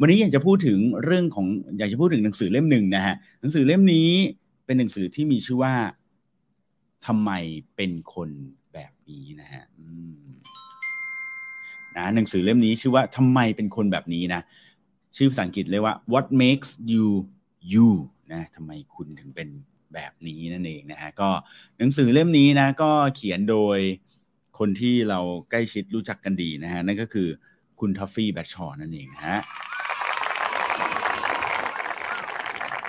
วันนี้อยากจะพูดถึงเรื่องของอยากจะพูดถึงหนังสือเล่มหนึ่งนะฮะหนังสือเล่มนี้เป็นหนังสือที่มีชื่อว่าทำไมเป็นคนแบบนี้นะฮะนะหนังสือเล่มนี้ชื่อว่าทำไมเป็นคนแบบนี้นะ ชื่อภาษาอังกฤษเลยว่า what makes you you นะทำไมคุณถึงเป็นแบบนี้นั่นเองนะฮะก็หนังสือเล่มนี้นะก็เขียนโดยคนที่เราใกล้ชิดรู้จักกันดีนะฮะนั่นก็คือคุณทัฟฟี่แบชชอนั่นเองนะฮะ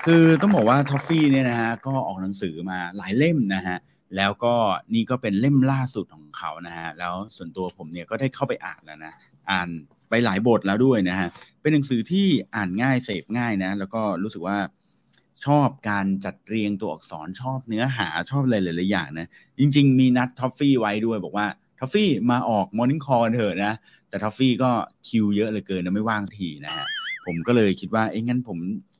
คือต้องบอกว่าทอฟฟี่เนี่ยนะฮะก็ออกหนังสือมาหลายเล่มนะฮะแล้วก็นี่ก็เป็นเล่มล่าสุดของเขานะฮะแล้วส่วนตัวผมเนี่ยก็ได้เข้าไปอ่านแล้วนะอ่านไปหลายบทแล้วด้วยนะฮะเป็นหนังสือที่อ่านง่ายเสพง่ายนะแล้วก็รู้สึกว่าชอบการจัดเรียงตัวอักษรชอบเนื้อหาชอบอะไรหลายๆอย่างนะจริง ๆ มีนัดทอฟฟี่ไว้ด้วยบอกว่าทอฟฟี่มาออก Morning Call เถอะนะแต่ทอฟฟี่ก็คิวเยอะเหลือเกินนะไม่ว่างทีนะฮะ ผมก็เลยคิดว่าเอ้งั้นผม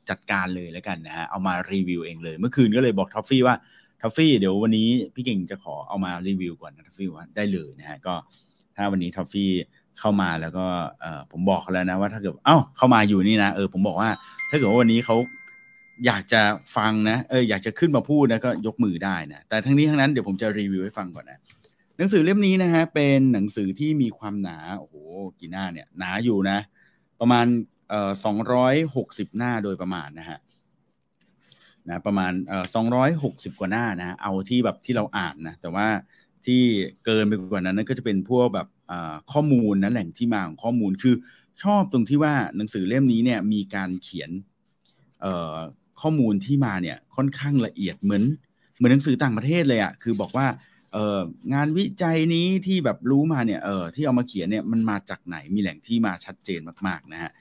จัดการเลยแล้วกันนะฮะเอามารีวิวเองเลย เมื่อคืนก็เลยบอกทอฟฟี่ว่าทอฟฟี่เดี๋ยววันนี้พี่เก่งจะขอเอามารีวิวก่อนนะทอฟฟี่ว่าได้เลยนะฮะก็ถ้าวันนี้ทอฟฟี่เข้ามาแล้วก็ผมบอกเขาแล้วนะว่าถ้าเกิดเอ้าเข้ามาอยู่นี่นะเออผมบอกว่า ถ้าเกิดว่าวันนี้เขาอยากจะฟังนะเอออยากจะขึ้นมาพูดนะก็ยกมือได้นะแต่ทั้งนี้ทั้งนั้นเดี๋ยวผมจะรีวิวให้ฟังก่อนนะหนังสือเล่มนี้นะฮะเป็นหนังสือที่มีความหนาโอ้โหกี่หน้าเนี่ยหนาอยู่นะ ประมาณ เอ่อสองร้อยหกสิบหน้าโดยประมาณนะฮะนะประมาณเอ่อสองร้อยหกสิบกว่าหน้านะเอาที่แบบที่เราอ่านนะแต่ว่าที่เกินไปกว่านั้นนั่นก็จะเป็นพวกแบบข้อมูลนะแหล่งที่มาของข้อมูลคือชอบตรงที่ว่าหนังสือเล่มนี้เนี่ยมีการเขียนข้อมูลที่มาเนี่ยค่อนข้างละเอียดเหมือนเหมือนหนังสือต่างประเทศเลยอะ่ะคือบอกว่าเอองานวิจัยนี้ที่แบบรู้มาเนี่ยเออที่เอามาเขียนเนี่ยมันมาจากไหนมีแหล่งที่มาชัดเจนมากๆนะฮะ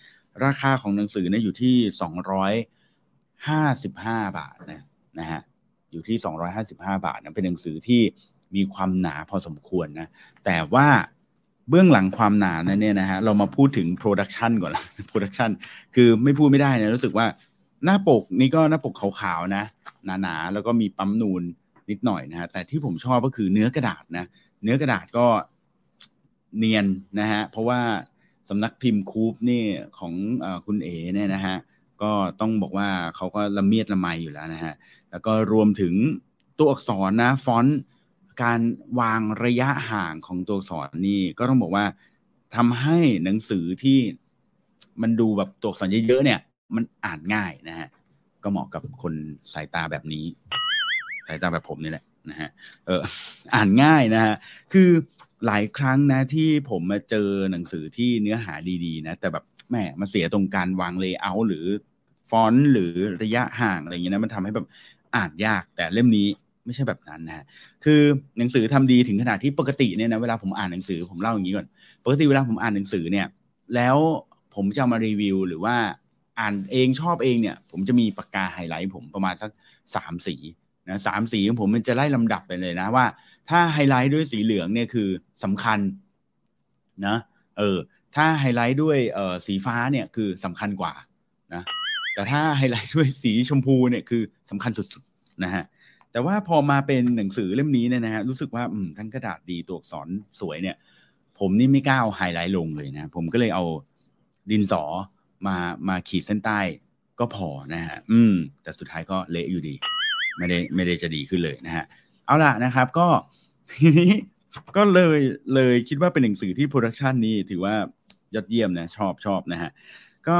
ราคาของหนังสือเนี่ยอยู่ที่สองร้อยห้าสิบห้าบาทนะนะฮะอยู่ที่สองร้อยห้าสิบห้าบาทนะเป็นหนังสือที่มีความหนาพอสมควรนะแต่ว่าเบื้องหลังความหนานั้นเนี่ยนะฮะเรามาพูดถึง production ก่อนละ production คือไม่พูดไม่ได้นะรู้สึกว่าหน้าปกนี่ก็หน้าปกขาวๆนะหนาๆแล้วก็มีปั๊มนูนนิดหน่อยนะฮะแต่ที่ผมชอบก็คือเนื้อกระดาษนะเนื้อกระดาษก็เนียนนะฮะเพราะว่า สำนักพิมพ์ KOOB นี่ของอคุณเอเนี่ยนะฮะก็ต้องบอกว่าเขาก็ละเมียดละไมอยู่แล้วนะฮะแล้วก็รวมถึงตัวอักษรนะฟอนต์การวางระยะห่างของตัวอักษรนี่ก็ต้องบอกว่าทำให้หนังสือที่มันดูแบบตัวอักษรเยอะๆเนี่ยมันอ่านง่ายนะฮะก็เหมาะกับคนสายตาแบบนี้ สายตาแบบผมนี่แหละนะฮะเอออ่านง่ายนะฮะคือ หลายครั้งนะที่ผมมาเจอหนังสือที่เนื้อหาดีๆนะแต่แบบแม่มาเสียตรงการวาง layout หรือฟอนต์หรือระยะห่างอะไรอย่างเงี้ยนะมันทำให้แบบอ่านยากแต่เล่มนี้ไม่ใช่แบบนั้นนะฮะคือหนังสือทำดีถึงขนาดที่ปกติเนี่ยนะเวลาผมอ่านหนังสือผมเล่าอย่างนี้ก่อนปกติเวลาผมอ่านหนังสือเนี่ย แล้วผมจะมารีวิวหรือว่าอ่านเองชอบเองเนี่ย ผมจะมีปากกาไฮไลท์ผมประมาณสักสามสี นะสามสีของผมมันจะไล่ลำดับไปเลยนะว่า ถ้าไฮไลท์ด้วยสีเหลืองเนี่ยคือสำคัญนะเออถ้าไฮไลท์ด้วยเอ่อสีฟ้าเนี่ยคือสำคัญกว่านะแต่ถ้าไฮไลท์ด้วยสีชมพูเนี่ยคือสำคัญสุดๆนะฮะแต่ว่าพอมาเป็นหนังสือเล่มนี้เนี่ยนะฮะรู้สึกว่าอืมทั้งกระดาษดีตัวอักษรสวยเนี่ย ผมนี่ไม่กล้าเอาไฮไลท์ลงเลยนะ ผมก็เลยเอาดินสอมามาขีดเส้นใต้ก็พอนะฮะ อืม แต่สุดท้ายก็เละอยู่ดี ไม่ได้ไม่ได้จะดีขึ้นเลยนะฮะเอาล่ะนะครับก็ทีนี้ก็เลยเลยคิดว่าเป็นหนังสือที่ production นี้ถือว่ายอดเยี่ยมนะชอบชอบนะฮะก็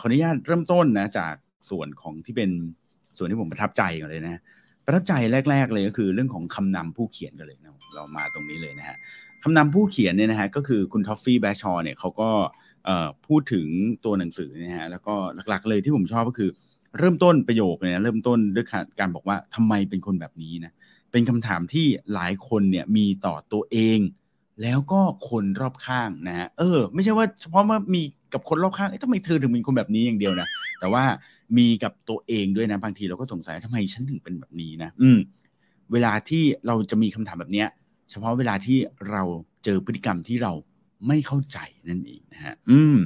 ขออนุญาตเริ่มต้นนะจากส่วนของที่เป็นส่วนที่ผมประทับใจก่อนเลยนะประทับใจแรก ๆ เลยก็คือเรื่องของคำนำผู้เขียนกันเลยนะเรามาตรงนี้เลยนะฮะคำนำผู้เขียนเนี่ยนะฮะก็คือคุณท็อฟฟี่แบรดชอว์เนี่ยเขาก็พูดถึงตัวหนังสือนะฮะแล้วก็หลักๆเลยที่ผมชอบก็คือ เริ่มต้นประโยคเนี่ยเริ่มต้นด้วยการบอกว่าทำไมเป็นคนแบบนี้นะเป็นคำถามที่หลายคนเนี่ยมีต่อตัวเอง แล้วก็คนรอบข้างนะฮะเออ ไม่ใช่ว่าเฉพาะว่ามีกับคนรอบข้างทำไมเธอถึงเป็นคนแบบนี้อย่างเดียวนะแต่ว่ามีกับตัวเองด้วยนะบางทีเราก็สงสัยทำไมฉันถึงเป็นแบบนี้นะอืมเวลาที่เราจะมีคำถามแบบเนี้ย เฉพาะเวลาที่เราเจอพฤติกรรมที่เราไม่เข้าใจนั่นเองนะฮะ อืม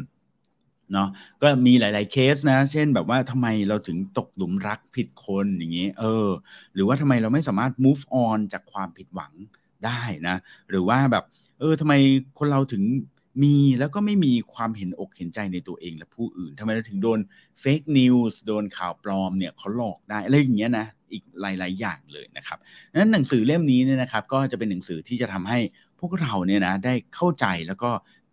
เนาะก็มีหลาย ๆเคสนะ เช่นแบบว่าทำไมเราถึงตกหลุมรักผิดคนอย่างนี้เออ หรือว่าทำไมเราไม่สามารถ move on จากความผิดหวังได้นะ หรือว่าแบบเออทำไมคนเราถึงมีแล้วก็ไม่มีความเห็นอกเห็นใจในตัวเองและผู้อื่นทำไมเราถึงโดน fake news โดนข่าวปลอมเนี่ยเขาหลอกได้อะไรอย่างเงี้ยนะอีกหลาย ๆ อย่างเลยนะครับนั้นหนังสือเล่มนี้เนี่ยนะครับ ก็จะเป็นหนังสือที่จะทำให้พวกเราเนี่ยนะได้เข้าใจแล้วก็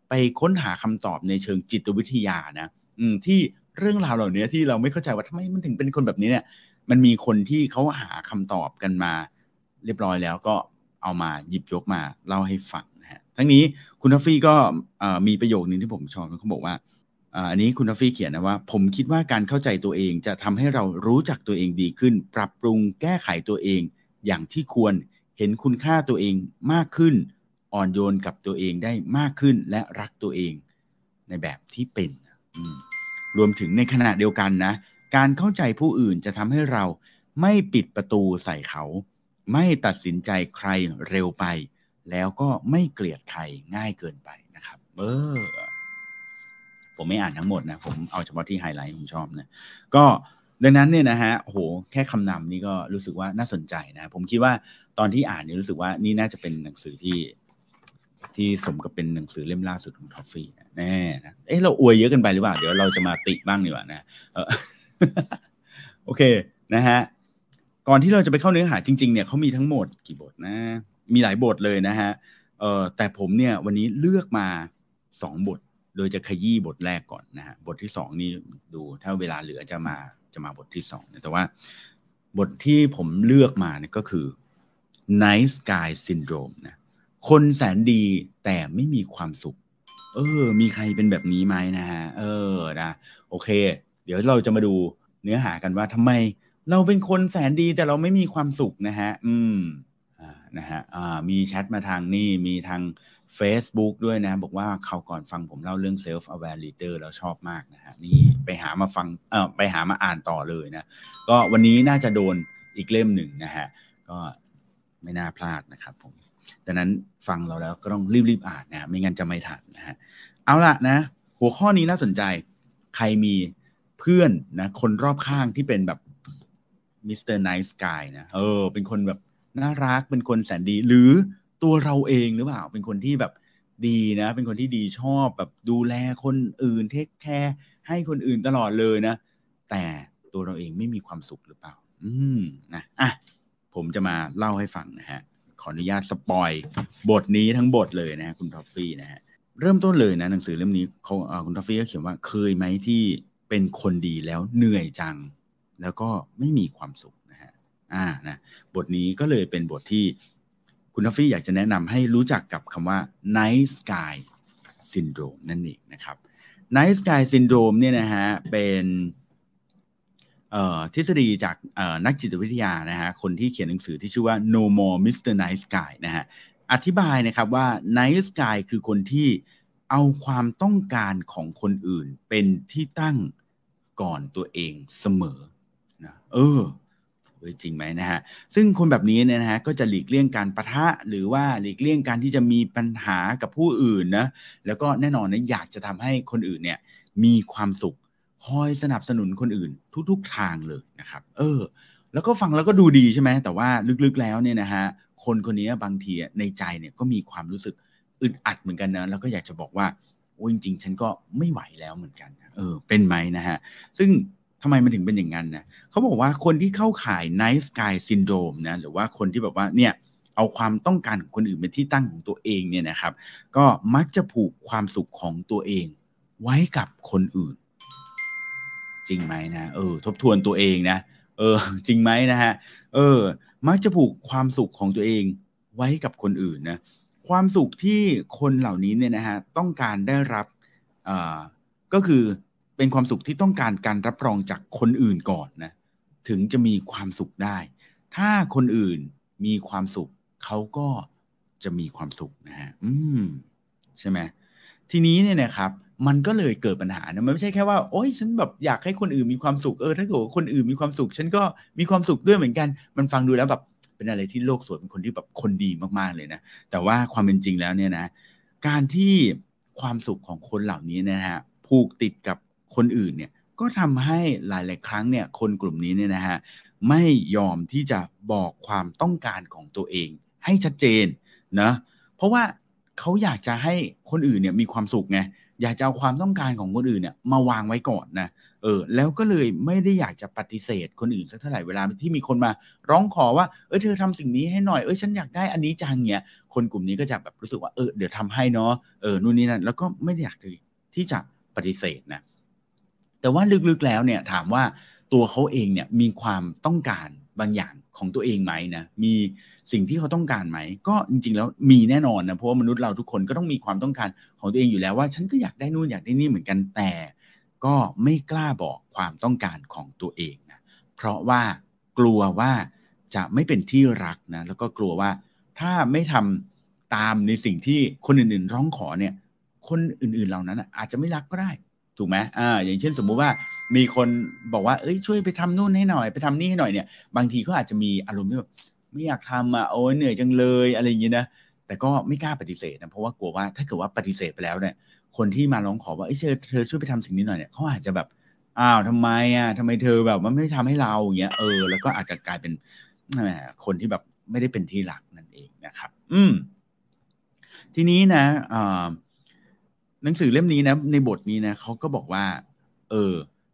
ไปค้นหาคำตอบในเชิงจิตวิทยานะอืมที่เรื่องราวเหล่านี้ที่เราไม่เข้าใจว่าทำไมมันถึงเป็นคนแบบนี้เนี่ย มันมีคนที่เขาหาคำตอบกันมา เรียบร้อยแล้วก็เอามาหยิบยกมาเล่าให้ฟังนะฮะทั้งนี้คุณทัฟฟี่ก็มีประโยคนึงที่ผมชอบเขาบอกว่าอันนี้คุณทัฟฟี่เขียนนะว่า ผมคิดว่าการเข้าใจตัวเองจะทำให้เรารู้จักตัวเองดีขึ้น ปรับปรุงแก้ไขตัวเอง อย่างที่ควรเห็นคุณค่าตัวเองมากขึ้น อ่อนโยนกับตัวเองได้มากขึ้นและรักตัวเองในแบบที่เป็น รวมถึงในขณะเดียวกันนะ การเข้าใจผู้อื่นจะทำให้เราไม่ปิดประตูใส่เขา ไม่ตัดสินใจใครเร็วไป แล้วก็ไม่เกลียดใครง่ายเกินไปนะครับ เออ ผมไม่อ่านทั้งหมดนะ ผมเอาเฉพาะที่ไฮไลท์ผมชอบนะ ก็ดังนั้นเนี่ยนะฮะโห แค่คำนำนี่ก็รู้สึกว่าน่าสนใจนะ ผมคิดว่าตอนที่อ่านนี่รู้สึกว่านี่น่าจะเป็นหนังสือที่ ที่สมกับเป็นหนังสือเล่มล่าสุดของทอฟฟี่แน่นะเอ๊ะเราอวยเยอะกันไปหรือเปล่า เดี๋ยวเราจะมาติบ้างดีกว่านะโอเคนะฮะก่อนที่เราจะไปเข้าเนื้อหาจริงๆเนี่ยเขามีทั้งหมดกี่บทนะ มีหลายบทเลยนะฮะเออแต่ผมเนี่ยวันนี้เลือกมาสองบท โดยจะขยี้บทแรกก่อนนะฮะบทที่สองนี่ดูถ้าเวลาเหลือจะมาจะมาบทที่สองแต่ว่าบทที่ผมเลือกมาเนี่ยก็คือ Nice Guy Syndrome นะ คนแสนดีแต่ไม่มีความสุข เออ มีใครเป็นแบบนี้ไหมนะฮะ เออ นะ โอเค เดี๋ยวเราจะมาดูเนื้อหากันว่าทำไมเราเป็นคนแสนดีแต่เราไม่มีความสุขนะฮะ อืมอ่านะฮะอ่ามีแชทมาทางนี่ มีทาง Facebook ด้วยนะ บอกว่าเขาก่อนฟังผมเล่าเรื่อง self aware leader แล้วชอบมากนะฮะ นี่ไปหามาฟัง เออไปหามาอ่านต่อเลยนะ ก็วันนี้น่าจะโดนอีกเล่มหนึ่งนะฮะ ก็ไม่น่าพลาดนะครับผม ดังนั้นฟังเราแล้วก็ต้องรีบๆอ่านนะไม่งั้นจะไม่ทันนะฮะเอาละนะ หัวข้อนี้น่าสนใจใครมีเพื่อนนะคนรอบข้างที่เป็นแบบ Mr. Nice Guy นะเออ เป็นคนแบบน่ารักเป็นคนแสนดี หรือตัวเราเองหรือเปล่า เป็นคนที่แบบดีนะ เป็นคนที่ดีชอบแบบดูแลคนอื่น take care ให้คนอื่นตลอดเลยนะ แต่ตัวเราเองไม่มีความสุขหรือเปล่า อืมนะอะผมจะมาเล่าให้ฟังนะฮะ ขออนุญาต spoil บทนี้ทั้งบทเลยนะคุณทอฟฟี่นะฮะเริ่มต้นเลยนะหนังสือเล่มนี้เขาคุณทอฟฟี่ก็เขียนว่าเคยไหมที่เป็นคนดีแล้วเหนื่อยจัง แล้วก็ไม่มีความสุขนะฮะอ่านะบทนี้ก็เลยเป็นบทที่คุณทอฟฟี่อยากจะแนะนำให้รู้จักกับคำว่า night sky syndrome นั่นเองนะครับ night sky syndrome เนี่ยนะฮะเป็น ทฤษฎีจากนักจิตวิทยานะฮะคนที่เขียนหนังสือที่ชื่อว่า No More Mr. Nice Guy นะฮะอธิบายนะครับว่า Nice Guy คือคนที่เอาความต้องการของคนอื่นเป็นที่ตั้งก่อนตัวเองเสมอนะเออจริงไหมนะฮะซึ่งคนแบบนี้เนี่ยนะฮะก็จะหลีกเลี่ยงการประทะหรือว่าหลีกเลี่ยงการที่จะมีปัญหากับผู้อื่นนะแล้วก็แน่นอนนะอยากจะทำให้คนอื่นเนี่ยมีความสุข คอยสนับสนุนคนอื่นทุกๆทางเลยนะครับ เออ แล้วก็ฟังแล้วก็ดูดีใช่ไหมแต่ว่าลึกๆแล้วเนี่ยนะฮะคนคนนี้บางทีในใจเนี่ยก็มีความรู้สึกอึดอัดเหมือนกันนะแล้วก็อยากจะบอกว่าโอ้จริงๆ ฉันก็ไม่ไหวแล้วเหมือนกันเออเป็นไหมนะฮะซึ่งทำไมมันถึงเป็นอย่างนั้นนะเขาบอกว่าคนที่เข้าข่าย nice guy syndrome นะหรือว่าคนที่แบบว่าเนี่ยเอาความต้องการของคนอื่นเป็นที่ตั้งของตัวเองเนี่ยนะครับ ก็มักจะผูกความสุขของตัวเอง ไว้กับคนอื่น จริงไหมนะเออ ทบทวนตัวเองนะเออ จริงไหมนะฮะเออ มักจะผูกความสุขของตัวเองไว้กับคนอื่นนะความสุขที่คนเหล่านี้เนี่ยนะฮะต้องการได้รับอ่าก็คือเป็นความสุขที่ต้องการการรับรองจากคนอื่นก่อนนะถึงจะมีความสุขได้ ถ้าคนอื่นมีความสุขเขาก็จะมีความสุขนะฮะอืมใช่ไหมทีนี้เนี่ยนะครับ มันก็เลยเกิดปัญหานะมันไม่ใช่แค่ว่าโอ้ยฉันแบบอยากให้คนอื่นมีความสุขเออถ้าเกิดว่าคนอื่นมีความสุข ฉันก็มีความสุขด้วยเหมือนกัน มันฟังดูแล้วแบบเป็นอะไรที่โลกสวยเป็นคนที่แบบคนดีมากๆเลยนะแต่ว่าความเป็นจริงแล้วเนี่ยนะการที่ความสุขของคนเหล่านี้นะฮะผูกติดกับคนอื่นเนี่ยก็ทำให้หลาย ๆ ครั้งเนี่ยคนกลุ่มนี้เนี่ยนะฮะไม่ยอมที่จะบอกความต้องการของตัวเอง ให้ชัดเจนนะเพราะว่าเขาอยากจะให้คนอื่นเนี่ยมีความสุขไง อยากจะเอาความต้องการของคนอื่นเนี่ยมาวางไว้ก่อนนะเออแล้วก็เลยไม่ได้อยากจะปฏิเสธคนอื่นสักเท่าไหร่เวลาที่มีคนมาร้องขอว่าเออเธอทำสิ่งนี้ให้หน่อยเออฉันอยากได้อันนี้จังเนี่ยคนกลุ่มนี้ก็จะแบบรู้สึกว่าเออเดี๋ยวทำให้เนาะเออนู่นนี่นั่นแล้วก็ไม่ได้อยากที่จะปฏิเสธนะแต่ว่าลึกๆแล้วเนี่ยถามว่าตัวเขาเองเนี่ยมีความต้องการบางอย่าง ของตัวเองไหมนะมีสิ่งที่เขาต้องการไหม ก็จริง ๆ แล้วมีแน่นอนนะเพราะว่ามนุษย์เราทุกคนก็ต้องมีความต้องการของตัวเองอยู่แล้วว่า ฉันก็อยากได้นู่นอยากได้นี่เหมือนกันแต่ ก็ไม่กล้าบอกความต้องการของตัวเองนะเพราะว่ากลัวว่าจะไม่เป็นที่รักนะแล้วก็กลัวว่าถ้าไม่ทำตามในสิ่งที่คนอื่นๆ ร้องขอเนี่ยคนอื่นๆเหล่านั้นอาจจะไม่รักก็ได้ถูกไหมอ่าอย่างเช่นสมมุติว่า มีคนบอกว่าเอ้ยช่วยไปทำนู่นให้หน่อย ไปทำนี่ให้หน่อยเนี่ยบางทีเขาอาจจะมีอารมณ์ที่แบบไม่อยากทำอะโอ้ยเหนื่อยจังเลยอะไรอย่างเงี้ยนะแต่ก็ไม่กล้าปฏิเสธนะเพราะว่ากลัวว่าถ้าเกิดว่าปฏิเสธไปแล้วเนี่ยคนที่มาร้องขอว่าเอ้ยเธอเธอช่วยไปทำสิ่งนี้หน่อยเนี่ยเขาอาจจะแบบอ้าวทำไมอะทำไมเธอแบบมันไม่ทำให้เราอย่างเงี้ยเออแล้วก็อาจจะกลายเป็นคนที่แบบไม่ได้เป็นที่รักนั่นเองนะครับ อืม ทีนี้นะอ่าหนังสือเล่มนี้นะ ในบทนี้นะเขาก็บอกว่า เออ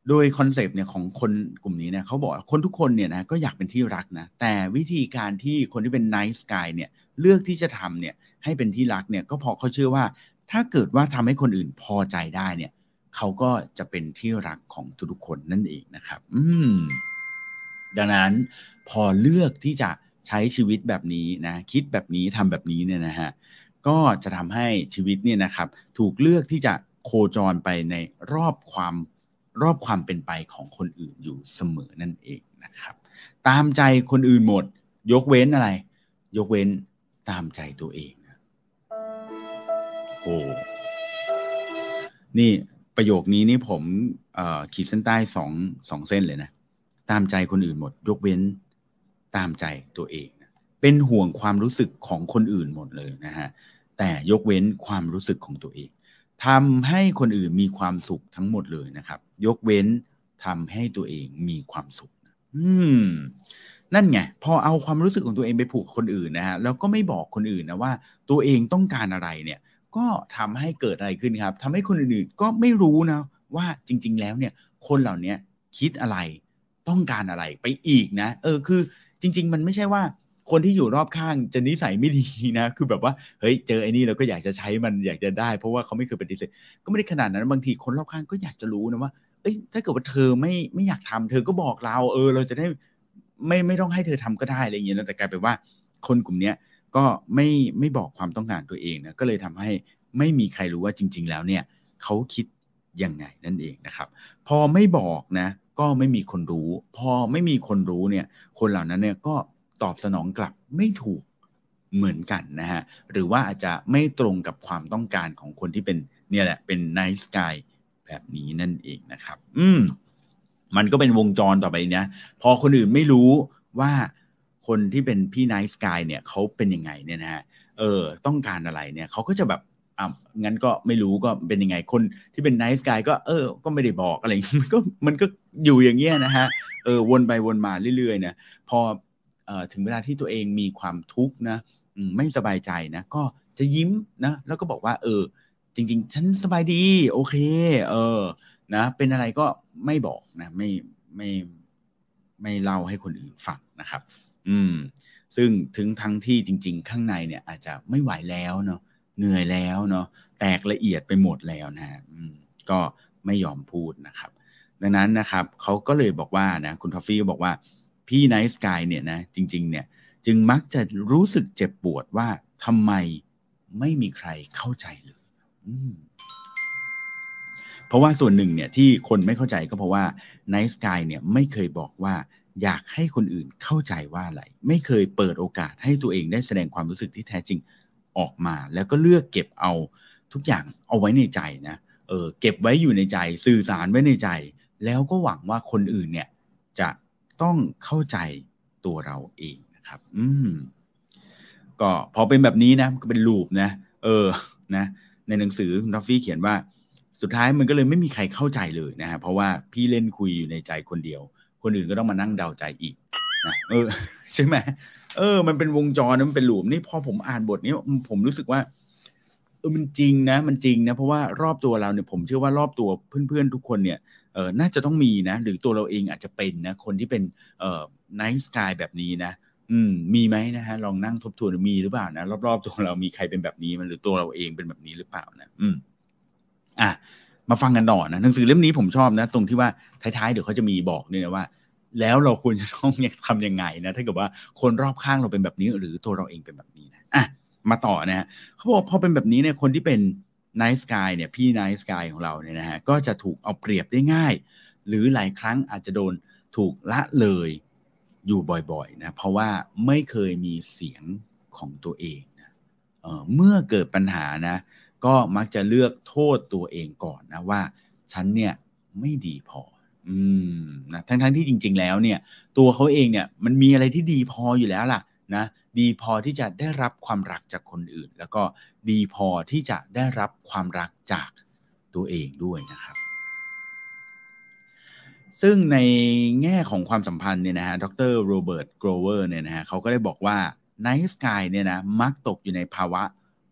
โดย concept เนี่ยของคนกลุ่มนี้เนี่ยเขาบอกคนทุกคนเนี่ยนะก็อยากเป็นที่รักนะ แต่วิธีการที่คนที่เป็น nice guy เนี่ยเลือกที่จะทำเนี่ยให้เป็นที่รักเนี่ยก็เพราะเขาเชื่อว่า ถ้าเกิดว่าทำให้คนอื่นพอใจได้เนี่ยเขาก็จะเป็นที่รักของทุกๆคนนั่นเองนะครับ อืมดังนั้นพอเลือกที่จะใช้ชีวิตแบบนี้นะคิดแบบนี้ทำแบบนี้เนี่ยนะฮะก็จะทำให้ชีวิตเนี่ยนะครับ ถูกเลือกที่จะโคจรไปในรอบความ รอบความเป็นไปของคนอื่นอยู่เสมอนั่นเองนะครับ ตามใจคนอื่นหมด ยกเว้นอะไร ยกเว้นตามใจตัวเองโอ้นี่ประโยคนี้นี่ผมขีดเส้นใต้สองสองเส้นเลยนะ ตามใจคนอื่นหมด ยกเว้นตามใจตัวเองเป็นห่วงความรู้สึกของคนอื่นหมดเลยนะฮะแต่ยกเว้นความรู้สึกของตัวเอง ทำให้คนอื่นมีความสุขทั้งหมดเลยนะครับ ยกเว้นทำให้ตัวเองมีความสุข อืม นั่นไง พอเอาความรู้สึกของตัวเองไปผูกคนอื่นนะฮะ แล้วก็ไม่บอกคนอื่นนะว่า ตัวเองต้องการอะไรเนี่ย ก็ทำให้เกิดอะไรขึ้นครับทำให้คนอื่นๆก็ไม่รู้นะว่าจริง ๆ แล้วเนี่ย คนเหล่านี้คิดอะไร ต้องการอะไรไปอีกนะ เออ คือจริง ๆ มันไม่ใช่ว่า คนที่อยู่รอบข้างจะนิสัยไม่ดีนะ คือแบบว่าเฮ้ยเจอไอ้นี่เราก็อยากจะใช้มันอยากจะได้ เพราะว่าเขาไม่เคยปฏิเสธก็ไม่ได้ขนาดนั้นบางทีคนรอบข้างก็อยากจะรู้นะว่าเอ้ยถ้าเกิดว่าเธอไม่ไม่อยากทำเธอก็บอกเรา เออ เราจะได้ไม่ไม่ต้องให้เธอทำก็ได้อะไรอย่างเงี้ยแต่กลายเป็นว่าคนกลุ่มเนี้ยก็ไม่ไม่บอกความต้องการตัวเองนะก็เลยทำให้ไม่มีใครรู้ว่าจริง ๆ แล้วเนี่ยเขาคิดยังไงนั่นเองนะครับ พอไม่บอกนะ ก็ไม่มีคนรู้ พอไม่มีคนรู้เนี่ย คนเหล่านั้นเนี่ยก็ ตอบสนองกลับไม่ถูกเหมือนกันนะฮะ หรือว่าอาจจะไม่ตรงกับความต้องการของคนที่เป็นเนี่ยแหละเป็น nice guy แบบนี้นั่นเองนะครับ อืม มันก็เป็นวงจรต่อไปเนะพอคนอื่นไม่รู้ว่าคนที่เป็นพี่ nice guy เนี่ยเขาเป็นยังไงเนี่ยนะฮะ เออ ต้องการอะไรเนี่ยเขาก็จะแบบอะงั้นก็ไม่รู้ก็เป็นยังไงคนที่เป็น nice guy ก็เออ ก็ไม่ได้บอกอะไรมันก็มันก็อยู่อย่างเงี้ยนะฮะ เออวนไปวนมาเรื่อยๆนะพอ ถึงเวลาที่ตัวเองมีความทุกข์นะไม่สบายใจนะ ก็จะยิ้มนะแล้วก็บอกว่า เออ จริง ๆ ฉันสบายดี โอเค เออนะเป็นอะไรก็ไม่บอกนะ ไม่ไม่ไม่เล่าให้คนอื่นฟังนะครับ อืม ซึ่งถึงทั้งที่จริง ๆ ข้างในเนี่ยอาจจะไม่ไหวแล้วเนาะเหนื่อยแล้วเนาะแตกละเอียดไปหมดแล้วนะฮะก็ไม่ยอมพูดนะครับ ดังนั้นนะครับเขาก็เลยบอกว่านะคุณทอฟฟี่ก็บอกว่า พี่ nice guy เนี่ยนะจริง ๆ เนี่ยจึงมักจะรู้สึกเจ็บปวดว่าทำไมไม่มีใครเข้าใจเลยเพราะว่าส่วนหนึ่งเนี่ยที่คนไม่เข้าใจก็เพราะว่า nice guy เนี่ยไม่เคยบอกว่าอยากให้คนอื่นเข้าใจว่าอะไร ไม่เคยเปิดโอกาสให้ตัวเองได้แสดงความรู้สึกที่แท้จริงออกมา แล้วก็เลือกเก็บเอาทุกอย่างเอาไว้ในใจนะเออเก็บไว้อยู่ในใจ สื่อสารไว้ในใจ แล้วก็หวังว่าคนอื่นเนี่ยจะ ต้องเข้าใจตัวเราเองนะครับ อืมก็พอเป็นแบบนี้นะก็เป็นลูปนะ เออนะ ในหนังสือคุณทอฟฟี่เขียนว่าสุดท้ายมันก็เลยไม่มีใครเข้าใจเลยนะฮะเพราะว่าพี่เล่นคุยอยู่ในใจคนเดียว คนอื่นก็ต้องมานั่งเดาใจอีกนะเออใช่ไหมเออ มันเป็นวงจรมันเป็นลูปนี่พอผมอ่านบทนี้ผมรู้สึกว่าเออมันจริงนะ มันจริงนะ เพราะว่ารอบตัวเราเนี่ยผมเชื่อว่ารอบตัวเพื่อนๆทุกคนเนี่ย เออน่าจะต้องมีนะ หรือตัวเราเองอาจจะเป็นนะ คนที่เป็นเอ่อไนท์สกายแบบนี้นะ อืม มีไหมนะฮะ ลองนั่งทบทวนมีหรือเปล่านะ รอบๆ ตัวเรามีใครเป็นแบบนี้มันหรือตัวเราเองเป็นแบบนี้หรือเปล่านะ อืม อะ มาฟังกันต่อนะ หนังสือเล่มนี้ผมชอบนะ ตรงที่ว่าท้ายๆ เดี๋ยวเขาจะมีบอกเนี่ยนะว่า แล้วเราควรจะต้องทำยังไงนะ ถ้าเกิดว่าคนรอบข้างเราเป็นแบบนี้ หรือตัวเราเองเป็นแบบนี้นะ อะ มาต่อนะฮะเขาบอกพอเป็นแบบนี้เนี่ย คนที่เป็น ไนท์สกายเนี่ยพี่ไนท์สกายของเราเนี่ยนะฮะก็จะถูกเอาเปรียบได้ง่าย หรือหลายครั้งอาจจะโดนถูกละเลยอยู่บ่อยๆนะเพราะว่าไม่เคยมีเสียงของตัวเองนะเเมื่อเกิดปัญหานะก็มักจะเลือกโทษตัวเองก่อนนะว่า ฉันเนี่ยไม่ดีพออืมนะทั้งๆทที่จริง ๆ แล้วเนี่ย ตัวเขาเองเนี่ยมันมีอะไรที่ดีพออยู่แล้วล่ะนะ ดีพอที่จะได้รับความรักจากคนอื่น แล้วก็ดีพอที่จะได้รับความรักจากตัวเองด้วยนะครับ ซึ่งในแง่ของความสัมพันธ์เนี่ยนะฮะดร.โรเบิร์ตโกลเวอร์เนี่ยนะฮะเขาก็ได้บอกว่า nice guy เนี่ยนะมักตกอยู่ในภาวะ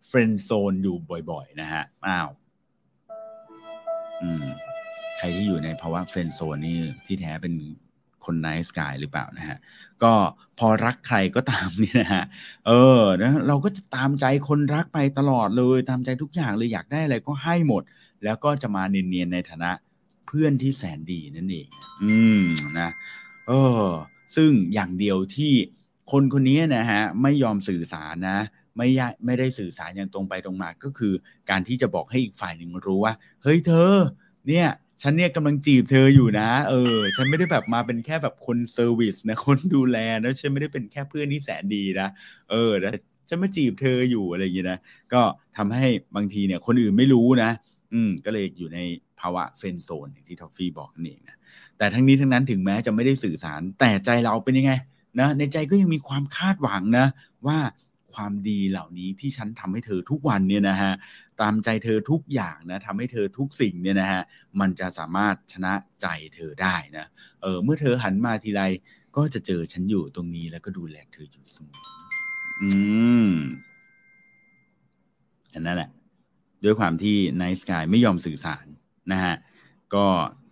friend zone อยู่บ่อยๆนะฮะอ้าวอืมใครที่อยู่ในภาวะเฟรนด์โซนนี่ที่แท้เป็น คนไนท์สกายหรือเปล่านะฮะก็พอรักใครก็ตามนี่นะฮะเออนะเราก็จะตามใจคนรักไปตลอดเลยตามใจทุกอย่างเลยอยากได้อะไรก็ให้หมด แล้วก็จะมาเนียนๆในฐานะเพื่อนที่แสนดีนั่นเองอืมนะเออซึ่งอย่างเดียวที่คนคนนี้นะฮะไม่ยอมสื่อสารนะไม่ไม่ได้สื่อสารอย่างตรงไปตรงมาก็คือ การที่จะบอกให้อีกฝ่ายหนึ่งรู้ว่า เฮ้ยเธอ เนี่ย ฉันเนี่ยกำลังจีบเธออยู่นะ เออ ฉันไม่ได้แบบมาเป็นแค่แบบคน service นะ คนดูแลนะฉันไม่ได้เป็นแค่เพื่อนที่แสนดีนะ เออแต่ฉันมาจีบเธออยู่อะไรอย่างนี้นะ ก็ทำให้บางทีเนี่ยคนอื่นไม่รู้นะ อืม ก็เลยอยู่ในภาวะ friend zone อย่างที่ทอฟฟี่บอกนั่นเองนะ แต่ทั้งนี้ทั้งนั้นถึงแม้จะไม่ได้สื่อสาร แต่ใจเราเป็นยังไงนะ ในใจก็ยังมีความคาดหวังนะ ว่า ความดีเหล่านี้ที่ฉันทำให้เธอทุกวันเนี่ยนะฮะตามใจเธอทุกอย่างนะทำให้เธอทุกสิ่งเนี่ยนะฮะมันจะสามารถชนะใจเธอได้นะเออเมื่อเธอหันมาทีไรก็จะเจอฉันอยู่ตรงนี้แล้วก็ดูแลเธออยู่เสมออืมอันนั้นแหละด้วยความที่ไนท์สกายไม่ยอมสื่อสารนะฮะก็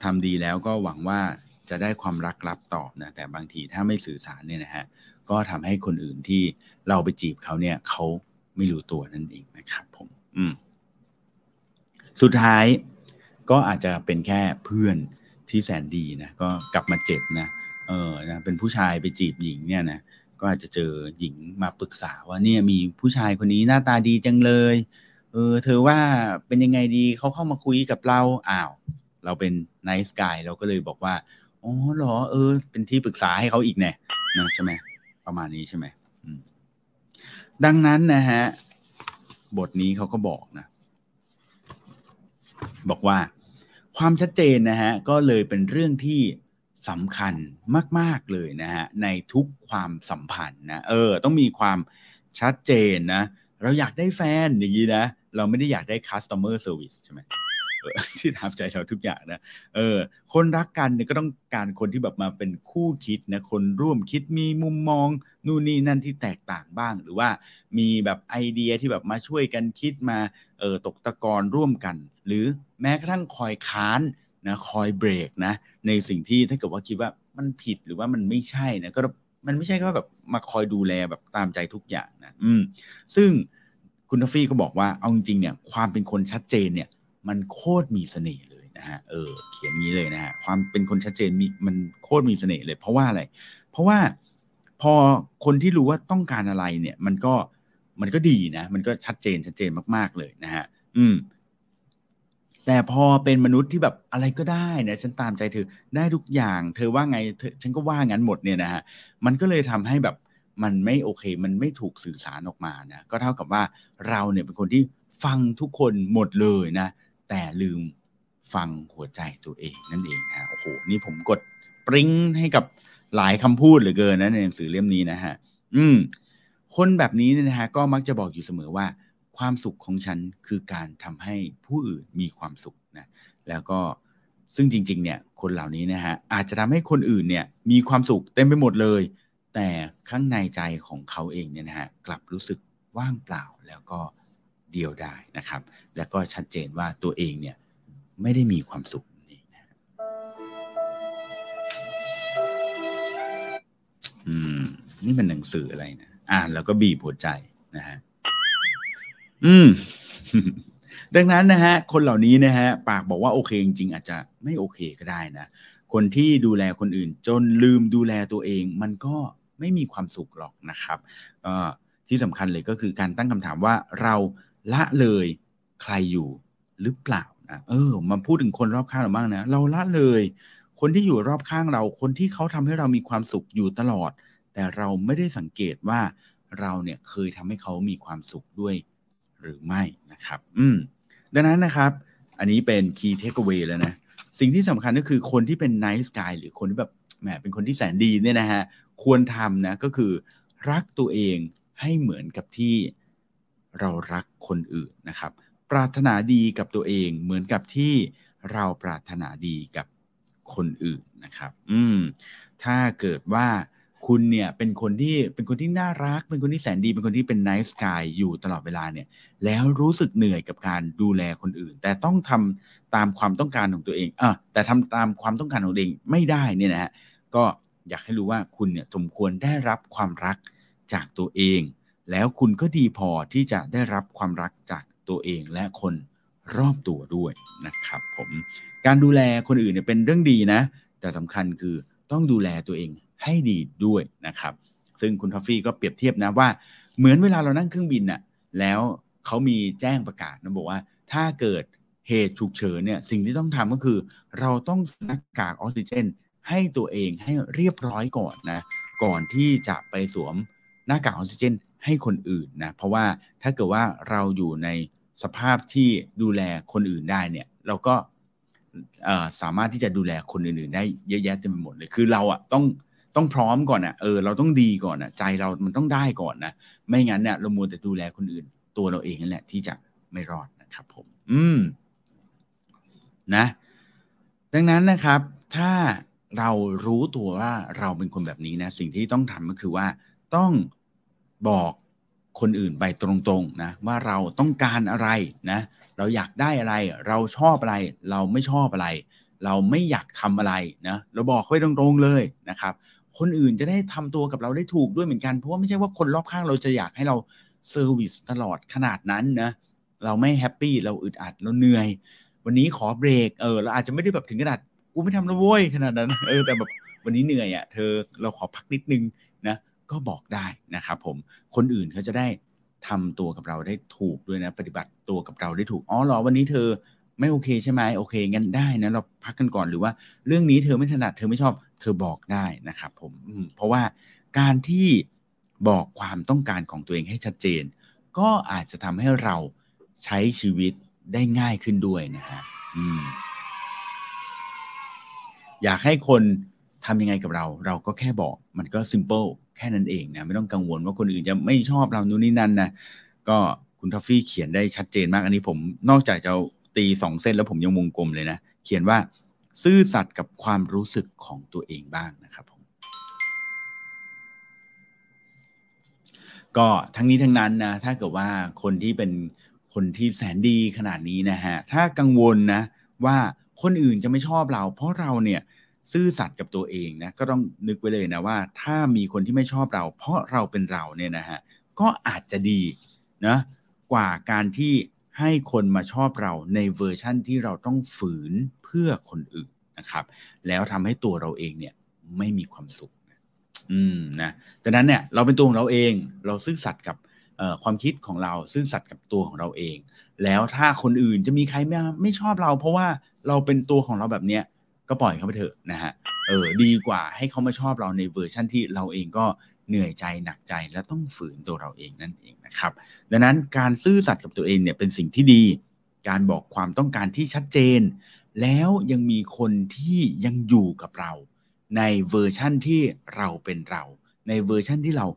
ทำดีแล้วก็หวังว่าจะได้ความรักรับตอบนะแต่บางทีถ้าไม่สื่อสารเนี่ยนะฮะ ก็ทำให้คนอื่นที่เราไปจีบเขาเนี่ยเขาไม่รู้ตัวนั่นเองนะครับผมอืมสุดท้ายก็อาจจะเป็นแค่เพื่อนที่แสนดีนะก็กลับมาเจ็บนะเออนะเป็นผู้ชายไปจีบหญิงเนี่ยนะก็อาจจะเจอหญิงมาปรึกษาว่าเนี่ยมีผู้ชายคนนี้หน้าตาดีจังเลยเออเธอว่าเป็นยังไงดีเขาเข้ามาคุยกับเราอ้าว เราเป็นไนท์สกายเราก็เลยบอกว่าอ๋อเหรอเออ เป็นที่ปรึกษาให้เขาอีกแน่นะใช่ไหม ประมาณนี้ใช่ไหมดังนั้นนะฮะ บทนี้เขาก็บอกนะ บอกว่าความชัดเจนนะฮะ ก็เลยเป็นเรื่องที่สำคัญมาก ๆ เลยนะฮะ ในทุกความสัมพันธ์นะเออ ต้องมีความชัดเจนนะ เราอยากได้แฟนอย่างนี้นะ เราไม่ได้อยากได้ customer service ใช่ไหม ที่ทำใจเราทุกอย่างนะเออ คนรักกันเนี่ยก็ต้องการคนที่แบบมาเป็นคู่คิดนะคนร่วมคิดมีมุมมองนู่นนี่นั่นที่แตกต่างบ้าง หรือว่ามีแบบไอเดียที่แบบมาช่วยกันคิดมาเออตกตะกอนร่วมกัน หรือแม้กระทั่งคอยค้านนะคอยเบรกนะ ในสิ่งที่ถ้าเกิดว่าคิดว่ามันผิดหรือว่ามันไม่ใช่นะก็มันไม่ใช่แค่แบบมาคอยดูแลแบบตามใจทุกอย่างนะอืมซึ่งคุณทฟี่ก็บอกว่าเอาจริงๆเนี่ยความเป็นคนชัดเจนเนี่ย มันโคตรมีเสน่ห์เลยนะฮะเออเขียนนี้เลยนะฮะความเป็นคนชัดเจนมีมันโคตรมีเสน่ห์เลย เพราะว่าอะไร เพราะว่าพอคนที่รู้ว่าต้องการอะไรเนี่ย มันก็มันก็ดีนะ มันก็ชัดเจนชัดเจนมากๆเลยนะฮะอืม แต่พอเป็นมนุษย์ที่แบบอะไรก็ได้นะฉันตามใจเธอได้ทุกอย่าง เธอว่าไงเธอฉันก็ว่างั้นหมดเนี่ยนะฮะมันก็เลยทำให้แบบมันไม่โอเค มันไม่ถูกสื่อสารออกมานะก็เท่ากับว่าเราเนี่ยเป็นคนที่ฟังทุกคนหมดเลยนะ แต่ลืมฟังหัวใจตัวเองนั่นเองนะโอ้โหนี่ผมกดปริ้งให้กับหลายคำพูดเหลือเกินนะในหนังสือเล่มนี้นะฮะ อืม คนแบบนี้เนี่ยนะฮะก็มักจะบอกอยู่เสมอว่า ความสุขของฉันคือการทำให้ผู้อื่นมีความสุขนะแล้วก็ซึ่งจริง ๆ เนี่ย คนเหล่านี้นะฮะอาจจะทำให้คนอื่นเนี่ย มีความสุขเต็มไปหมดเลย แต่ข้างในใจของเขาเองเนี่ยนะฮะกลับรู้สึกว่างเปล่าแล้วก็ เดียวไดายนะครับ และก็ชัดเจนว่าตัวเองเนี่ยไม่ได้มีความสุขนี่นะอืม นี่มันหนังสืออะไรนะอ่านแล้วก็บีบหัวใจนะฮะอืม ดังนั้นนะฮะ คนเหล่านี้นะฮะ ปากบอกว่าโอเคจริงๆอาจจะไม่โอเคก็ได้นะ คนที่ดูแลคนอื่น จนลืมดูแลตัวเอง มันก็ไม่มีความสุขหรอกนะครับก็ที่สำคัญเลยก็คือการตั้งคำถามว่าเรา ละเลยใครอยู่หรือเปล่านะเออมาพูดถึงคนรอบข้างเราบ้างนะ เราละเลย คนที่อยู่รอบข้างเรา คนที่เขาทำให้เรามีความสุขอยู่ตลอด แต่เราไม่ได้สังเกตว่าเราเนี่ยเคยทำให้เขามีความสุขด้วยหรือไม่นะครับ อืม ดังนั้นนะครับ อันนี้เป็น key takeaway แล้วนะ สิ่งที่สำคัญก็คือคนที่เป็น nice guy หรือคนที่แบบแหมเป็นคนที่แสนดีเนี่ยนะฮะ ควรทำนะก็คือรักตัวเองให้เหมือนกับที่ เรารักคนอื่นนะครับ ปรารถนาดีกับตัวเองเหมือนกับที่เราปรารถนาดีกับคนอื่นนะครับ อืม ถ้าเกิดว่าคุณเนี่ยเป็นคนที่เป็นคนที่น่ารัก เป็นคนที่แสนดี เป็นคนที่เป็น nice guy อยู่ตลอดเวลาเนี่ย แล้วรู้สึกเหนื่อยกับการดูแลคนอื่น แต่ต้องทำตามความต้องการของตัวเองอะแต่ทำตามความต้องการของตัวเองไม่ได้เนี่ยนะฮะก็อยากให้รู้ว่าคุณเนี่ยสมควรได้รับความรักจากตัวเอง แล้วคุณก็ดีพอที่จะได้รับความรักจากตัวเองและคนรอบตัวด้วยนะครับผมการดูแลคนอื่นเนี่ยเป็นเรื่องดีนะ แต่สำคัญคือต้องดูแลตัวเองให้ดีด้วยนะครับ ซึ่งคุณทอฟฟี่ก็เปรียบเทียบนะว่า เหมือนเวลาเรานั่งเครื่องบินน่ะแล้วเขามีแจ้งประกาศนะบอกว่า ถ้าเกิดเหตุฉุกเฉินเนี่ยสิ่งที่ต้องทำก็คือ เราต้องหน้ากากออกซิเจน ให้ตัวเองให้เรียบร้อยก่อนนะก่อนที่จะไปสวมหน้ากากออกซิเจน ให้คนอื่นนะเพราะว่าถ้าเกิดว่าเราอยู่ในสภาพที่ดูแลคนอื่นได้เนี่ยเราก็สามารถที่จะดูแลคนอื่นๆ ได้เยอะแยะเต็มไปหมดเลยคือเราอะต้องต้องพร้อมก่อนอะเออเราต้องดีก่อนอะใจเรามันต้องได้ก่อนนะไม่งั้นเนี่ยเรามัวแต่ดูแลคนอื่น ตัวเราเองนั่นแหละที่จะไม่รอดนะครับผม อืมนะ ดังนั้นนะครับ ถ้าเรารู้ตัวว่าเราเป็นคนแบบนี้นะ สิ่งที่ต้องทำก็คือว่าต้อง บอกคนอื่นไปตรงๆนะว่าเราต้องการอะไรนะเราอยากได้อะไร เราชอบอะไร เราไม่ชอบอะไร เราไม่อยากทำอะไรนะเราบอกไปตรงๆเลยนะครับ คนอื่นจะได้ทำตัวกับเราได้ถูกด้วยเหมือนกันเพราะว่าไม่ใช่ว่าคนรอบข้างเราจะอยากให้เรา service ตลอดขนาดนั้นนะเราไม่ happy เราอึดอัดเราเหนื่อย วันนี้ขอเบรกเออเราอาจจะไม่ได้แบบถึงขนาดกูไม่ทำแล้วโว้ยขนาดนั้นเออแต่แบบวันนี้เหนื่อยอะ่ะเธอเราขอพักนิดนึง ก็บอกได้นะครับผมคนอื่นเขาจะได้ทำตัวกับเราได้ถูกด้วยนะ ปฏิบัติตัวกับเราได้ถูกอ๋อหรอวันนี้เธอไม่โอเคใช่ไหมโอเคงั้นได้นะเราพักกันก่อนหรือว่าเรื่องนี้เธอไม่ถนัดเธอไม่ชอบ เธอบอกได้นะครับผมเพราะว่าการที่บอกความต้องการของตัวเองให้ชัดเจน ก็อาจจะทำให้เราใช้ชีวิตได้ง่ายขึ้นด้วยนะฮะอยากให้คน ทำยังไงกับเรา เราก็แค่บอกมันก็ซิมเปิลแค่นั้นเองนะไม่ต้องกังวลว่าคนอื่นจะไม่ชอบเรานู่นนี่นั่นนะก็คุณทอฟฟี่เขียนได้ชัดเจนมากอันนี้ผมนอกจากจะตีสองเส้นแล้วผมยังวงกลมเลยนะ เขียนว่าซื่อสัตย์กับความรู้สึกของตัวเองบ้างนะครับผมก็ทั้งนี้ทั้งนั้นนะถ้าเกิดว่าคนที่เป็นคนที่แสนดีขนาดนี้นะฮะถ้ากังวลนะว่าคนอื่นจะไม่ชอบเรา เพราะเราเนี่ย ซื่อสัตย์กับตัวเองนะก็ต้องนึกไว้เลยนะว่า ถ้ามีคนที่ไม่ชอบเรา เพราะเราเป็นเราเนี่ยนะฮะก็อาจจะดีนะกว่าการที่ให้คนมาชอบเราในเวอร์ชั่นที่เราต้องฝืนเพื่อคนอื่นนะครับ แล้วทำให้ตัวเราเองเนี่ยไม่มีความสุข อืมนะดังนั้นเนี่ยเราเป็นตัวของเราเองเราซื่อสัตย์กับความคิดของเราซื่อสัตย์กับตัวของเราเอง แล้วถ้าคนอื่นจะมีใครไม่ไม่ชอบเรา เพราะว่าเราเป็นตัวของเราแบบเนี้ย ก็ปล่อยเขาไปเถอะนะฮะเออดีกว่าให้เขามาชอบเราในเวอร์ชั่นที่เราเองก็เหนื่อยใจหนักใจและต้องฝืนตัวเราเองนั่นเองนะครับ ดังนั้นการซื่อสัตย์กับตัวเองเนี่ยเป็นสิ่งที่ดี การบอกความต้องการที่ชัดเจน แล้วยังมีคนที่ยังอยู่กับเรา ในเวอร์ชั่นที่เราเป็นเรา ในเวอร์ชั่นที่เรา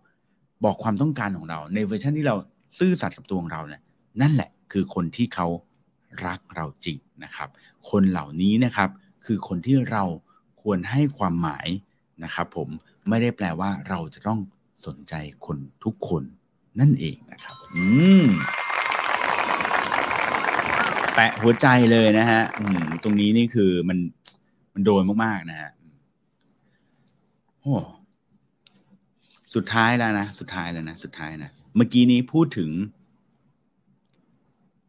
บอกความต้องการของเรา ในเวอร์ชันที่เราซื่อสัตย์กับตัวของเราเนี่ยนั่นแหละคือคนที่เขารักเราจริงนะครับ คนเหล่านี้นะครับ คือคนที่เราควรให้ความหมายนะครับผมไม่ได้แปลว่าเราจะต้องสนใจคนทุกคนนั่นเองนะครับ อืมแปะหัวใจเลยนะฮะตรงนี้นี่คือมันมันโดนมากๆนะฮะโอ้สุดท้ายแล้วนะ สุดท้ายแล้วนะ สุดท้ายนะ เมื่อกี้นี้พูดถึง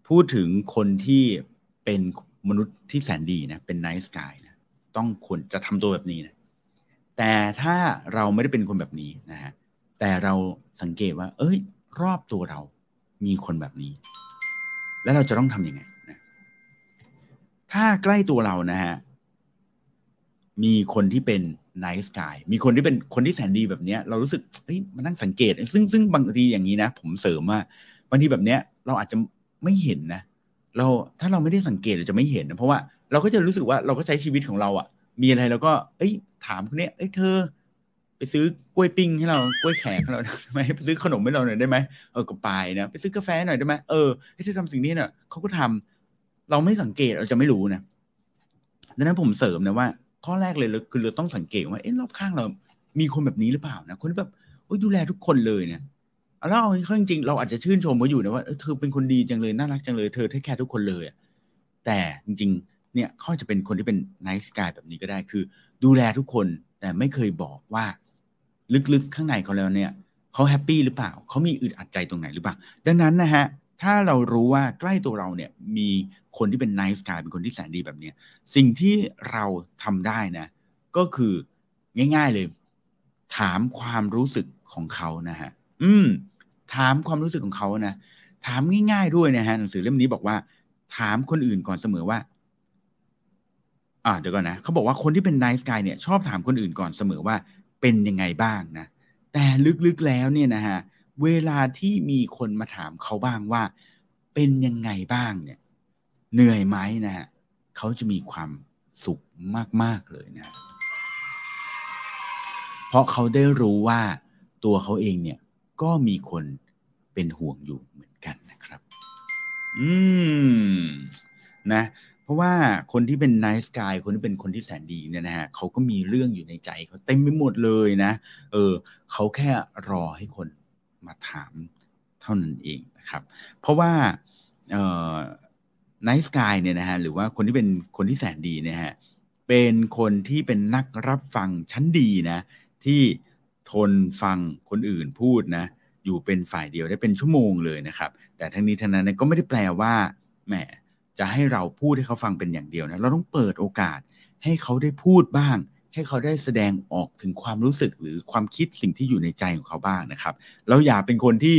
พูดถึงคนที่เป็น มนุษย์ที่แสนดีนะเป็นไนท์สกายนะต้องควรจะทำตัวแบบนี้นะแต่ถ้าเราไม่ได้เป็นคนแบบนี้นะฮะแต่เราสังเกตว่า เอ้ย รอบตัวเรามีคนแบบนี้ แล้วเราจะต้องทำยังไงนะถ้าใกล้ตัวเรานะฮะมีคนที่เป็นไนท์สกายมีคนที่เป็นคนที่แสนดีแบบนี้เรารู้สึกเฮ้ยมานั่งสังเกต ซึ่งซึ่งบางทีอย่างนี้นะ ผมเสริมว่าบางทีแบบเนี้ย เราอาจจะไม่เห็นนะ เราถ้าเราไม่ได้สังเกตเราจะไม่เห็นนะเพราะว่าเราก็จะรู้สึกว่าเราก็ใช้ชีวิตของเราอะ่ะ มีอะไรเราก็ เอ้ย ถามคนนี้เอ้ยเธอ ไปซื้อกล้วยปิ้งให้เรากล้วยแขกให้เราได้ไหมไปซื้อขนมให้เราหน่อยได้ไหมเออก็ไปนะไปซื้อกาแฟหน่อยได้ไหมเออให้เธอทำสิ่งนี้เน่ะเขาก็ทำเราไม่สังเกตเราจะไม่รู้นะดังนั้นผมเสริมนะว่า ข้อแรกเลยคือเราต้องสังเกตว่าเอ๊ะรอบข้างเรา มีคนแบบนี้หรือเปล่านะคนที่แบบโอ้ยดูแลทุกคนเลยเนี่ย แล้วเอาจริงๆเราอาจจะชื่นชมเขาอยู่นะว่าเธอเป็นคนดีจังเลยน่ารักจังเลยเธอ take care ทุกคนเลยแต่จริงๆเนี่ยเขาจะเป็นคนที่เป็น nice guy แบบนี้ก็ได้คือ ดูแลทุกคนแต่ไม่เคยบอกว่า ลึกๆข้างในเขาแล้วเนี่ยเขาแฮปปี้หรือเปล่าเขามีอึดอัดใจตรงไหนหรือเปล่า ดังนั้นนะฮะถ้าเรารู้ว่าใกล้ตัวเราเนี่ยมีคนที่เป็นไนท์สกายเป็นคนที่แสนดีแบบนี้สิ่งที่เราทำได้นะ ก็คือง่าย ๆเลย ถามความรู้สึกของเขานะฮะอืม ถามความรู้สึกของเขานะถามง่าย ๆด้วยนะฮะหนังสือเล่มนี้บอกว่า ถามคนอื่นก่อนเสมอว่า อ่าเดี๋ยวก่อนนะเขาบอกว่าคนที่เป็นไนท์สกายเนี่ย ชอบถามคนอื่นก่อนเสมอว่าเป็นยังไงบ้างนะแต่ลึกๆแล้วเนี่ยนะฮะเวลาที่มีคนมาถามเขาบ้างว่า เป็นยังไงบ้างเนี่ย เหนื่อยไหมนะฮะเขาจะมีความสุขมากๆเลยนะ เพราะเขาได้รู้ว่าตัวเขาเองเนี่ย ก็มีคนเป็นห่วงอยู่เหมือนกันนะครับ อืม นะ เพราะว่าคนที่เป็นไนท์สกายคนที่เป็นคนที่แสนดีเนี่ยนะฮะเขาก็มีเรื่องอยู่ในใจเขาเต็มไปหมดเลยนะ เออ เขาแค่รอให้คนมาถามเท่านั้นเองนะครับ เพราะว่าเอ่อไนท์สกายเนี่ยนะฮะหรือว่าคนที่เป็นคนที่แสนดีเนี่ยฮะเป็นคนที่เป็นนักรับฟังชั้นดีนะ ที่ ทนฟังคนอื่นพูดนะอยู่เป็นฝ่ายเดียวได้เป็นชั่วโมงเลยนะครับ แต่ทั้งนี้ทั้งนั้นก็ไม่ได้แปลว่าแหมจะให้เราพูดให้เขาฟังเป็นอย่างเดียวนะเราต้องเปิดโอกาสให้เขาได้พูดบ้าง ให้เขาได้แสดงออกถึงความรู้สึกหรือความคิดสิ่งที่อยู่ในใจของเขาบ้างนะครับเราอย่าเป็นคนที่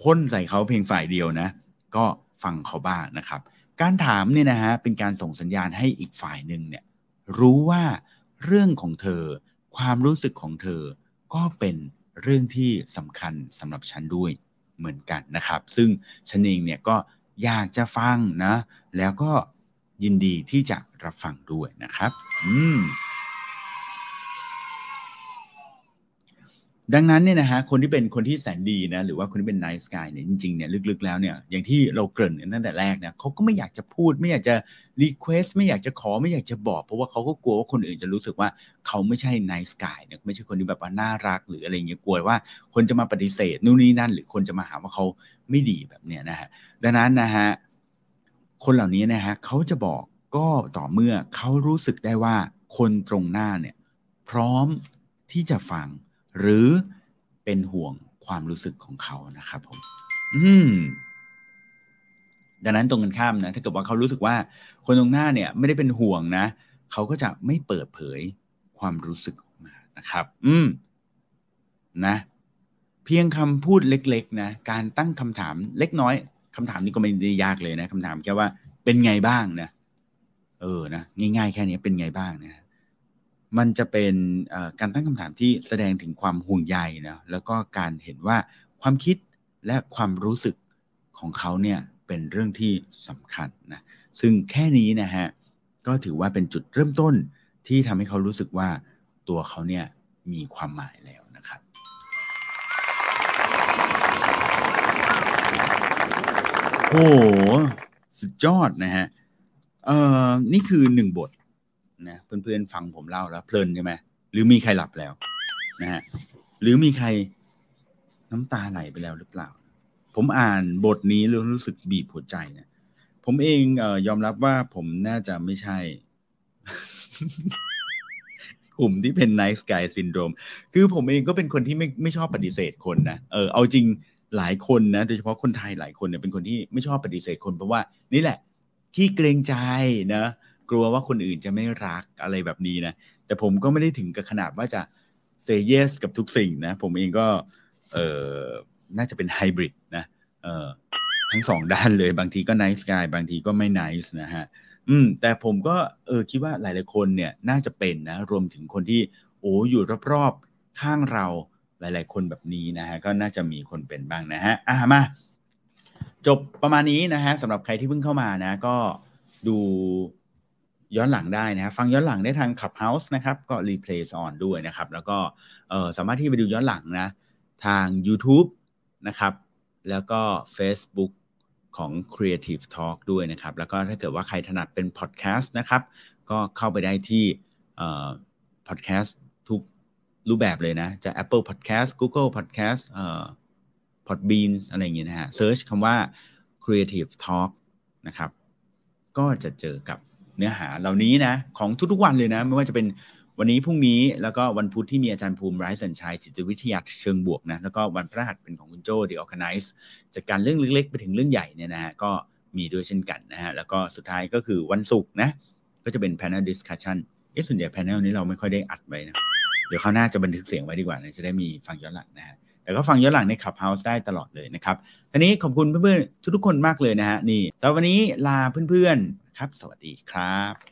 พ่นใส่เขาเพียงฝ่ายเดียวนะ ก็ฟังเขาบ้างนะครับ การถามเนี่ยนะฮะเป็นการส่งสัญญาณให้อีกฝ่ายหนึ่งเนี่ยรู้ว่าเรื่องของเธอ ความรู้สึกของเธอก็เป็นเรื่องที่สำคัญสำหรับฉันด้วยเหมือนกันนะครับ ซึ่งฉันเองเนี่ยก็อยากจะฟังนะ แล้วก็ยินดีที่จะรับฟังด้วยนะครับ อืม ดังนั้นเนี่ยนะฮะคนที่เป็นคนที่แสนดีนะหรือว่าคนที่เป็นไนท์สกายเนี่ยจริงๆเนี่ยลึกๆแล้วเนี่ยอย่างที่เราเกริ่นตั้งแต่แรกเนี่ยเขาก็ไม่อยากจะพูด ไม่อยากจะrequest ไม่อยากจะขอไม่อยากจะบอก เพราะว่าเขาก็กลัวว่าคนอื่นจะรู้สึกว่าเขาไม่ใช่ nice guy เนี่ยไม่ใช่คนที่แบบว่าน่ารัก หรืออะไรเงี้ยกลัวว่าคนจะมาปฏิเสธนู่นนี่นั่น หรือคนจะมาหาว่าเขาไม่ดีแบบเนี้ยนะฮะดังนั้นนะฮะคนเหล่านี้นะฮะเขาจะบอกก็ต่อเมื่อเขารู้สึกได้ว่าคนตรงหน้าเนี่ยพร้อมที่จะฟัง หรือเป็นห่วงความรู้สึกของเขานะครับผม อืมดังนั้นตรงกันข้ามนะ ถ้าเกิดว่าเขารู้สึกว่า คนตรงหน้าเนี่ยไม่ได้เป็นห่วงนะ เขาก็จะไม่เปิดเผยความรู้สึกออกมานะครับ อืม นะ เพียงคำพูดเล็ก ๆ นะ การตั้งคำถามเล็กน้อยคำถามนี้ก็ไม่ได้ยากเลยนะคำถามแค่ว่าเป็นไงบ้างนะ เออ นะ ง่ายๆ แค่นี้เป็นไงบ้างนะ มันจะเป็นการตั้งคำถามที่แสดงถึงความห่วงใยนะแล้วก็การเห็นว่าความคิดและความรู้สึกของเขาเนี่ยเป็นเรื่องที่สำคัญนะซึ่งแค่นี้นะฮะก็ถือว่าเป็นจุดเริ่มต้นที่ทำให้เขารู้สึกว่าตัวเขาเนี่ยมีความหมายแล้วนะครับโอ้สุดยอดนะฮะเอ่อนี่คือหนึ่งบท นะเพื่อนๆฟังผมเล่าแล้วเพลินใช่ไหมหรือมีใครหลับแล้วนะฮะหรือมีใครน้ำตาไหลไปแล้วหรือเปล่า ผมอ่านบทนี้แล้วรู้สึกบีบหัวใจเนะผมผมเองเอ่อยอมรับว่าผมน่าจะไม่ใช่ กลุ่มที่เป็น nice guy syndrome คือผมเองก็เป็นคนที่ไม่ไม่ชอบปฏิเสธคนนะเออเอาจริงหลายคนนะโดยเฉพาะคนไทยหลายคนเนี่ยเป็นคนที่ไม่ชอบปฏิเสธคนเพราะว่านี่แหละที่เกรงใจนะ กลัวว่าคนอื่นจะไม่รักอะไรแบบนี้นะ แต่ผมก็ไม่ได้ถึงกับขนาดว่าจะ say yes กับทุกสิ่งนะ ผมเองก็เออน่าจะเป็นไฮบริดนะเออทั้งสองด้านเลยบางทีก็ nice guy บางทีก็ไม่ nice นะฮะอืมแต่ผมก็เออคิดว่าหลายๆคนเนี่ยน่าจะเป็นนะ รวมถึงคนที่โอ้อยู่รอบๆข้างเราหลาย ๆ คนแบบนี้นะฮะก็น่าจะมีคนเป็นบ้างนะฮะอะมาจบประมาณนี้นะฮะสำหรับใครที่เพิ่งเข้ามานะ ก็ดู ย้อนหลังได้นะฟังย้อนหลังได้ทาง Clubhouse นะครับ ก็ Replay on ด้วยนะครับ แล้วก็สามารถที่ไปดูย้อนหลังนะ ทาง YouTube นะครับ แล้วก็ Facebook ของ Creative Talk ด้วยนะครับ แล้วก็ถ้าเกิดว่าใครถนัดเป็น Podcast นะครับ ก็เข้าไปได้ที่เอ่อ Podcast ทุกรูปแบบเลยนะ จะ Apple Podcast Google Podcast เอ่อ Podbean อะไรอย่างเงี้ยนะฮะ search คำว่า Creative Talk นะครับ ก็จะเจอกับ เนื้อหาเหล่านี้นะของทุกๆวันเลยนะ ไม่ว่าจะเป็นวันนี้พรุ่งนี้แล้วก็วันพุธที่มีอาจารย์ภูมิไร้สัญชัยจิตวิทยาเชิงบวกนะแล้วก็วันพฤหัสเป็นของคุณโจดี organize จากการเรื่องเล็กๆ ไปถึงเรื่องใหญ่เนี่ยนะฮะก็มีด้วยเช่นกันนะฮะแล้วก็สุดท้ายก็คือวันศุกร์นะก็จะเป็น panel discussion เอ๊ะส่วนใหญ่ panel นี้เราไม่ค่อยได้อัดไว้นะเดี๋ยวเขาวหน้าจะบันทึกเสียงไว้ดีกว่านะจะได้มีฟังย้อนหลังนะฮะ แต่ก็ฟังย้อนหลังในขับเฮาส์ได้ตลอดเลยนะครับทีนี้ขอบคุณเพื่อนๆทุกๆคนมากเลยนะฮะนี่สำหรับวันนี้ลาเพื่อนๆครับ สวัสดีครับ